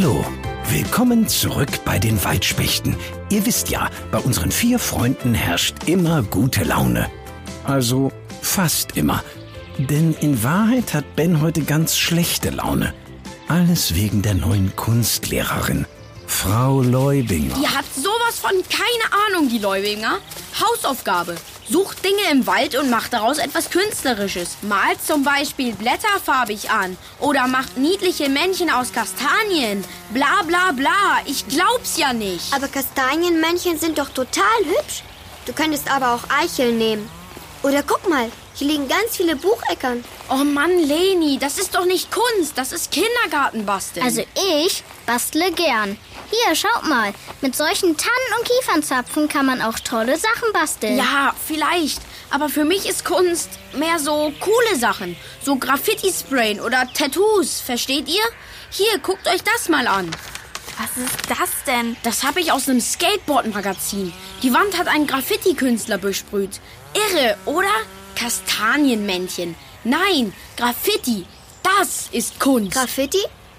Hallo, willkommen zurück bei den Waldspechten. Ihr wisst ja, bei unseren vier Freunden herrscht immer gute Laune. Also fast immer. Denn in Wahrheit hat Ben heute ganz schlechte Laune. Alles wegen der neuen Kunstlehrerin, Frau Leubinger. Die hat sowas von keine Ahnung, die Leubinger. Hausaufgabe. Sucht Dinge im Wald und macht daraus etwas Künstlerisches. Malt zum Beispiel Blätter farbig an. Oder macht niedliche Männchen aus Kastanien. Bla bla bla. Ich glaub's ja nicht. Aber Kastanienmännchen sind doch total hübsch. Du könntest aber auch Eicheln nehmen. Oder guck mal, hier liegen ganz viele Bucheckern. Oh Mann, Leni, das ist doch nicht Kunst. Das ist Kindergartenbasteln. Also ich bastle gern. Hier, schaut mal. Mit solchen Tannen- und Kiefernzapfen kann man auch tolle Sachen basteln. Ja, vielleicht. Aber für mich ist Kunst mehr so coole Sachen. So Graffiti-Sprayen oder Tattoos, versteht ihr? Hier, guckt euch das mal an. Was ist das denn? Das habe ich aus einem Skateboard-Magazin. Die Wand hat ein Graffiti-Künstler besprüht. Irre, oder? Kastanienmännchen. Nein, Graffiti. Das ist Kunst. Graffiti?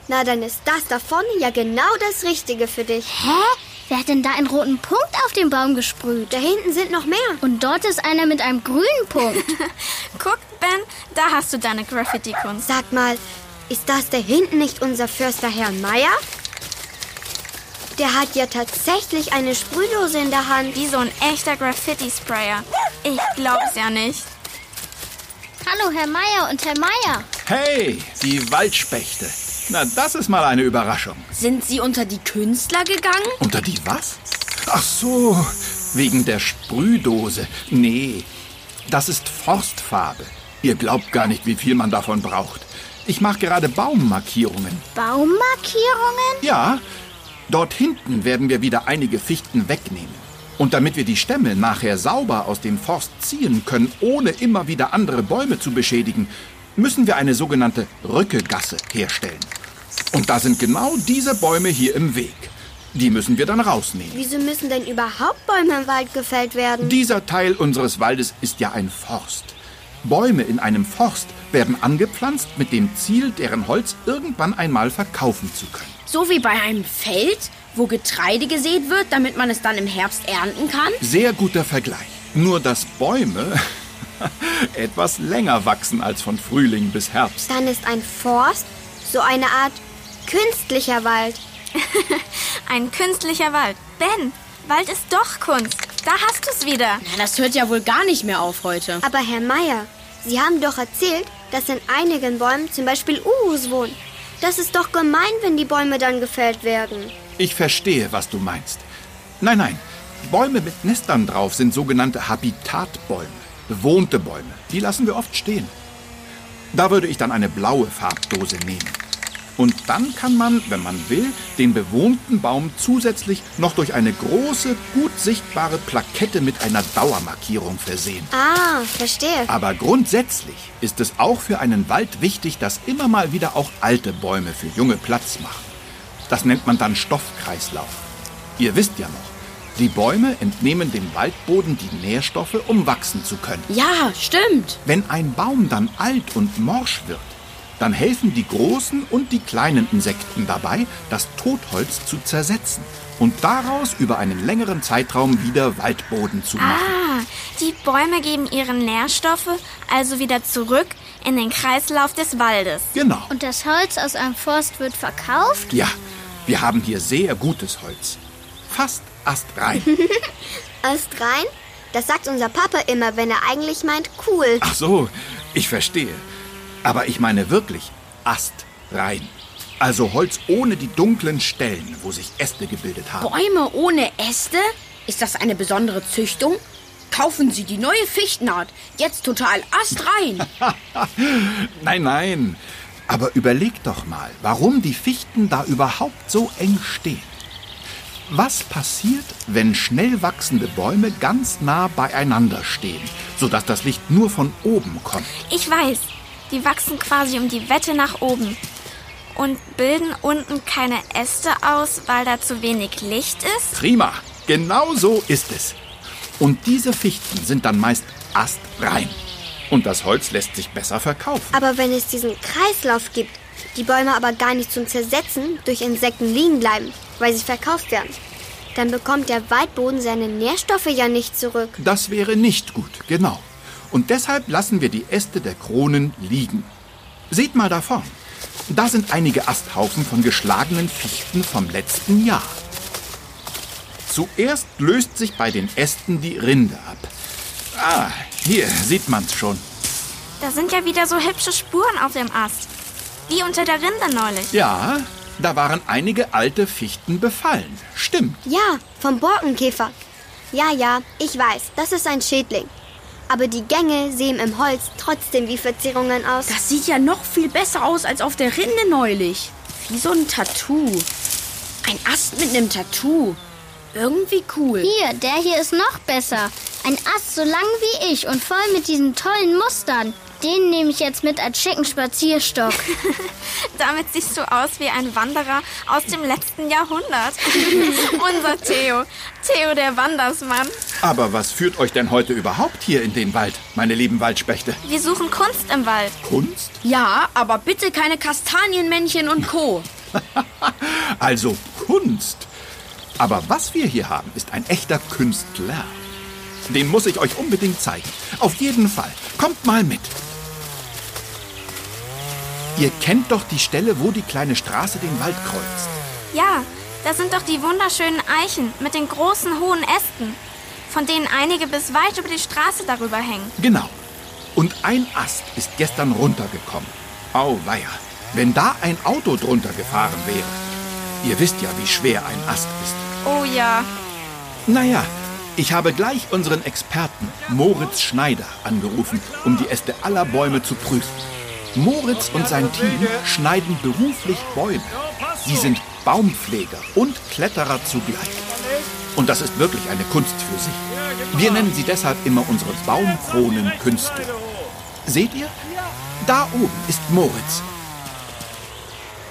Na, dann ist das da vorne ja genau das Richtige für dich. Hä? Wer hat denn da einen roten Punkt auf den Baum gesprüht? Da hinten sind noch mehr. Und dort ist einer mit einem grünen Punkt. Guck, Ben, da hast du deine Graffiti-Kunst. Sag mal, ist das da hinten nicht unser Förster Herr Meier? Der hat ja tatsächlich eine Sprühdose in der Hand. Wie so ein echter Graffiti-Sprayer. Ich glaub's ja nicht. Hallo, Herr Meier und Herr Meier. Hey, die Waldspechte. Na, das ist mal eine Überraschung. Sind Sie unter die Künstler gegangen? Unter die was? Ach so, wegen der Sprühdose. Nee, das ist Forstfarbe. Ihr glaubt gar nicht, wie viel man davon braucht. Ich mache gerade Baummarkierungen. Baummarkierungen? Ja, dort hinten werden wir wieder einige Fichten wegnehmen. Und damit wir die Stämme nachher sauber aus dem Forst ziehen können, ohne immer wieder andere Bäume zu beschädigen, müssen wir eine sogenannte Rückegasse herstellen. Und da sind genau diese Bäume hier im Weg. Die müssen wir dann rausnehmen. Wieso müssen denn überhaupt Bäume im Wald gefällt werden? Dieser Teil unseres Waldes ist ja ein Forst. Bäume in einem Forst werden angepflanzt mit dem Ziel, deren Holz irgendwann einmal verkaufen zu können. So wie bei einem Feld, wo Getreide gesät wird, damit man es dann im Herbst ernten kann? Sehr guter Vergleich. Nur dass Bäume etwas länger wachsen als von Frühling bis Herbst. Dann ist ein Forst so eine Art künstlicher Wald. Ein künstlicher Wald. Ben, Wald ist doch Kunst. Da hast du's wieder. Ja, das hört ja wohl gar nicht mehr auf heute. Aber Herr Meier, Sie haben doch erzählt, dass in einigen Bäumen zum Beispiel Uhus wohnen. Das ist doch gemein, wenn die Bäume dann gefällt werden. Ich verstehe, was du meinst. Nein, nein. Bäume mit Nestern drauf sind sogenannte Habitatbäume. Bewohnte Bäume. Die lassen wir oft stehen. Da würde ich dann eine blaue Farbdose nehmen. Und dann kann man, wenn man will, den bewohnten Baum zusätzlich noch durch eine große, gut sichtbare Plakette mit einer Dauermarkierung versehen. Ah, verstehe. Aber grundsätzlich ist es auch für einen Wald wichtig, dass immer mal wieder auch alte Bäume für junge Platz machen. Das nennt man dann Stoffkreislauf. Ihr wisst ja noch, die Bäume entnehmen dem Waldboden die Nährstoffe, um wachsen zu können. Ja, stimmt. Wenn ein Baum dann alt und morsch wird, dann helfen die großen und die kleinen Insekten dabei, das Totholz zu zersetzen und daraus über einen längeren Zeitraum wieder Waldboden zu machen. Ah, die Bäume geben ihre Nährstoffe also wieder zurück in den Kreislauf des Waldes. Genau. Und das Holz aus einem Forst wird verkauft? Ja, wir haben hier sehr gutes Holz. Fast astrein. Astrein? Das sagt unser Papa immer, wenn er eigentlich meint cool. Ach so, ich verstehe. Aber ich meine wirklich astrein. Also Holz ohne die dunklen Stellen, wo sich Äste gebildet haben. Bäume ohne Äste? Ist das eine besondere Züchtung? Kaufen Sie die neue Fichtenart. Jetzt total astrein. Nein, nein. Aber überleg doch mal, warum die Fichten da überhaupt so eng stehen. Was passiert, wenn schnell wachsende Bäume ganz nah beieinander stehen, sodass das Licht nur von oben kommt? Ich weiß, die wachsen quasi um die Wette nach oben und bilden unten keine Äste aus, weil da zu wenig Licht ist. Prima, genau so ist es. Und diese Fichten sind dann meist astrein. Und das Holz lässt sich besser verkaufen. Aber wenn es diesen Kreislauf gibt, die Bäume aber gar nicht zum Zersetzen durch Insekten liegen bleiben, weil sie verkauft werden. Dann bekommt der Waldboden seine Nährstoffe ja nicht zurück. Das wäre nicht gut, genau. Und deshalb lassen wir die Äste der Kronen liegen. Seht mal da vorn. Da sind einige Asthaufen von geschlagenen Fichten vom letzten Jahr. Zuerst löst sich bei den Ästen die Rinde ab. Ah, hier sieht man's schon. Da sind ja wieder so hübsche Spuren auf dem Ast. Wie unter der Rinde neulich. Ja, da waren einige alte Fichten befallen. Stimmt. Ja, vom Borkenkäfer. Ja, ja, ich weiß, das ist ein Schädling. Aber die Gänge sehen im Holz trotzdem wie Verzierungen aus. Das sieht ja noch viel besser aus als auf der Rinde neulich. Wie so ein Tattoo. Ein Ast mit einem Tattoo. Irgendwie cool. Hier, der hier ist noch besser. Ein Ast so lang wie ich und voll mit diesen tollen Mustern. Den nehme ich jetzt mit als schicken Spazierstock. Damit siehst du aus wie ein Wanderer aus dem letzten Jahrhundert. Unser Theo. Theo der Wandersmann. Aber was führt euch denn heute überhaupt hier in den Wald, meine lieben Waldspechte? Wir suchen Kunst im Wald. Kunst? Ja, aber bitte keine Kastanienmännchen und Co. Also Kunst. Aber was wir hier haben, ist ein echter Künstler. Den muss ich euch unbedingt zeigen. Auf jeden Fall. Kommt mal mit. Ihr kennt doch die Stelle, wo die kleine Straße den Wald kreuzt. Ja, das sind doch die wunderschönen Eichen mit den großen hohen Ästen, von denen einige bis weit über die Straße darüber hängen. Genau. Und ein Ast ist gestern runtergekommen. Auweia, wenn da ein Auto drunter gefahren wäre. Ihr wisst ja, wie schwer ein Ast ist. Oh ja. Naja, ich habe gleich unseren Experten Moritz Schneider angerufen, um die Äste aller Bäume zu prüfen. Moritz und sein Team schneiden beruflich Bäume. Sie sind Baumpfleger und Kletterer zugleich. Und das ist wirklich eine Kunst für sich. Wir nennen sie deshalb immer unsere Baumkronenkünstler. Seht ihr? Da oben ist Moritz.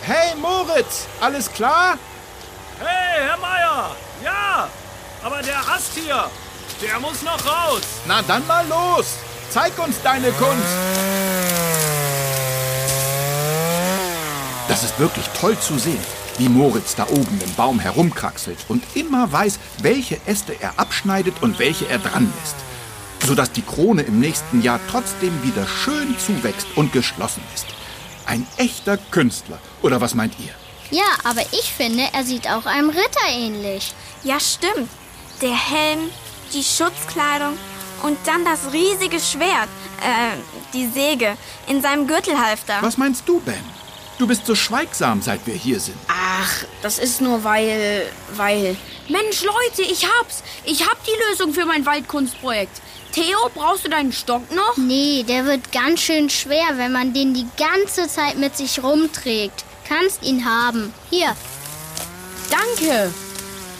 Hey Moritz, alles klar? Hey, Herr Meier! Ja! Aber der Ast hier, der muss noch raus! Na dann mal los! Zeig uns deine Kunst! Das ist wirklich toll zu sehen, wie Moritz da oben im Baum herumkraxelt und immer weiß, welche Äste er abschneidet und welche er dran lässt. Sodass die Krone im nächsten Jahr trotzdem wieder schön zuwächst und geschlossen ist. Ein echter Künstler. Oder was meint ihr? Ja, aber ich finde, er sieht auch einem Ritter ähnlich. Ja, stimmt. Der Helm, die Schutzkleidung und dann das riesige Schwert, äh, die Säge, in seinem Gürtelhalfter. Was meinst du, Ben? Du bist so schweigsam, seit wir hier sind. Ach, das ist nur weil, weil... Mensch, Leute, ich hab's. Ich hab die Lösung für mein Waldkunstprojekt. Theo, brauchst du deinen Stock noch? Nee, der wird ganz schön schwer, wenn man den die ganze Zeit mit sich rumträgt. Kannst ihn haben. Hier. Danke.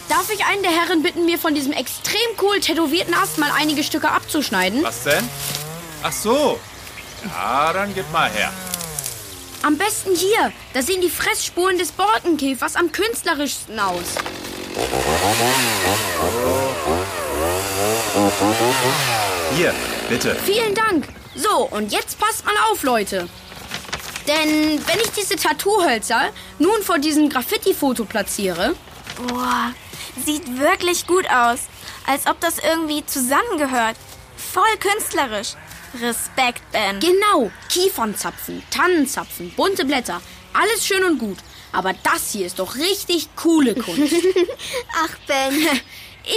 Darf ich einen der Herren bitten, mir von diesem extrem cool tätowierten Ast mal einige Stücke abzuschneiden? Was denn? Ach so. Ja, dann gib mal her. Am besten hier. Da sehen die Fressspuren des Borkenkäfers am künstlerischsten aus. Hier, bitte. Vielen Dank. So, und jetzt passt mal auf, Leute. Denn wenn ich diese Tattoohölzer nun vor diesem Graffiti-Foto platziere, Boah, sieht wirklich gut aus. Als ob das irgendwie zusammengehört. Voll künstlerisch. Respekt, Ben. genau, Kiefernzapfen, Tannenzapfen, bunte Blätter, alles schön und gut. Aber das hier ist doch richtig coole Kunst. Ach, Ben.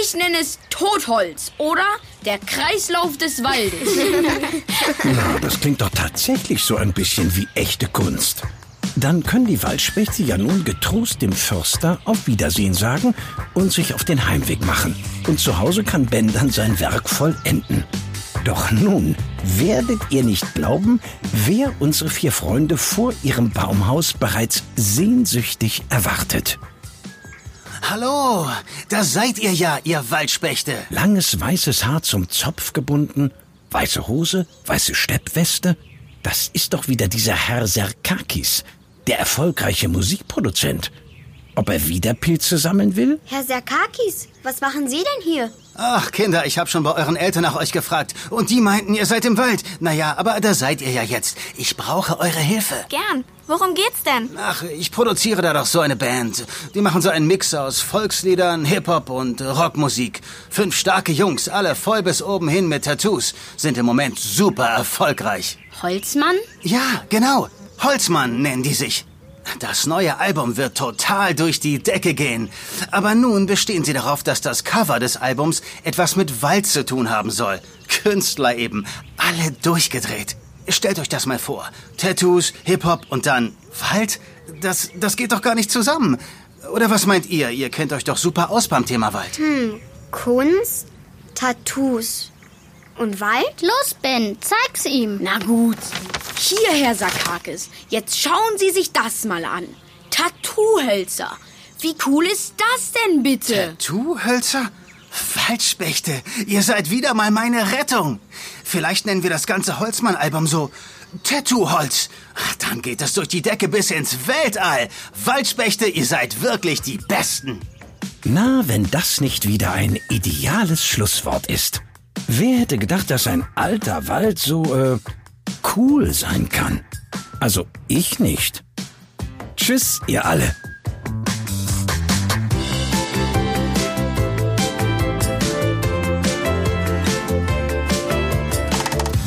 Ich nenne es Totholz oder der Kreislauf des Waldes. Na, das klingt doch tatsächlich so ein bisschen wie echte Kunst. Dann können die Waldspechte ja nun getrost dem Förster auf Wiedersehen sagen und sich auf den Heimweg machen. Und zu Hause kann Ben dann sein Werk vollenden. Doch nun werdet ihr nicht glauben, wer unsere vier Freunde vor ihrem Baumhaus bereits sehnsüchtig erwartet. Hallo, da seid ihr ja, ihr Waldspechte. Langes weißes Haar zum Zopf gebunden, weiße Hose, weiße Steppweste. Das ist doch wieder dieser Herr Serkakis, der erfolgreiche Musikproduzent. Ob er wieder Pilze sammeln will? Herr Serkakis, was machen Sie denn hier? Ach, Kinder, ich habe schon bei euren Eltern nach euch gefragt. Und die meinten, ihr seid im Wald. Naja, aber da seid ihr ja jetzt. Ich brauche eure Hilfe. Gern. Worum geht's denn? Ach, ich produziere da doch so eine Band. Die machen so einen Mix aus Volksliedern, Hip-Hop und Rockmusik. Fünf starke Jungs, alle voll bis oben hin mit Tattoos, sind im Moment super erfolgreich. Holzmann? Ja, genau. Holzmann nennen die sich. Das neue Album wird total durch die Decke gehen. Aber nun bestehen sie darauf, dass das Cover des Albums etwas mit Wald zu tun haben soll. Künstler eben. Alle durchgedreht. Stellt euch das mal vor. Tattoos, Hip-Hop und dann Wald? Das, das geht doch gar nicht zusammen. Oder was meint ihr? Ihr kennt euch doch super aus beim Thema Wald. Hm, Kunst, Tattoos und Wald? Los, Ben, zeig's ihm. Na gut. Hier, Herr Sakakis. Jetzt schauen Sie sich das mal an. Tattoohölzer. Wie cool ist das denn bitte? Tattoohölzer? Waldspechte, ihr seid wieder mal meine Rettung. Vielleicht nennen wir das ganze Holzmann-Album so Tattooholz. Dann geht es durch die Decke bis ins Weltall. Waldspechte, ihr seid wirklich die Besten. Na, wenn das nicht wieder ein ideales Schlusswort ist. Wer hätte gedacht, dass ein alter Wald so, äh, cool sein kann? Also ich nicht. Tschüss, ihr alle.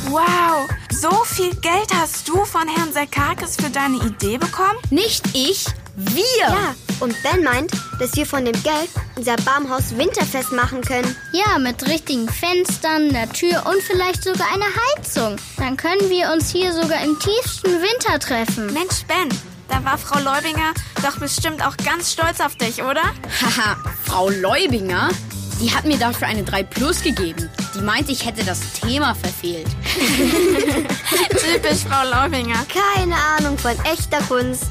Wow, so viel Geld hast du von Herrn Sekakis für deine Idee bekommen? Nicht ich, wir. Ja, und Ben meint, dass wir von dem Geld unser Baumhaus winterfest machen können. Ja, mit richtigen Fenstern, einer Tür und vielleicht sogar einer Heizung. Dann können wir uns hier sogar im tiefsten Winter treffen. Mensch, Ben, da war Frau Leubinger doch bestimmt auch ganz stolz auf dich, oder? Haha, Frau Leubinger? Die hat mir dafür eine 3 Plus gegeben. Die meint, ich hätte das Thema verfehlt. Typisch Frau Leubinger. Keine Ahnung von echter Kunst.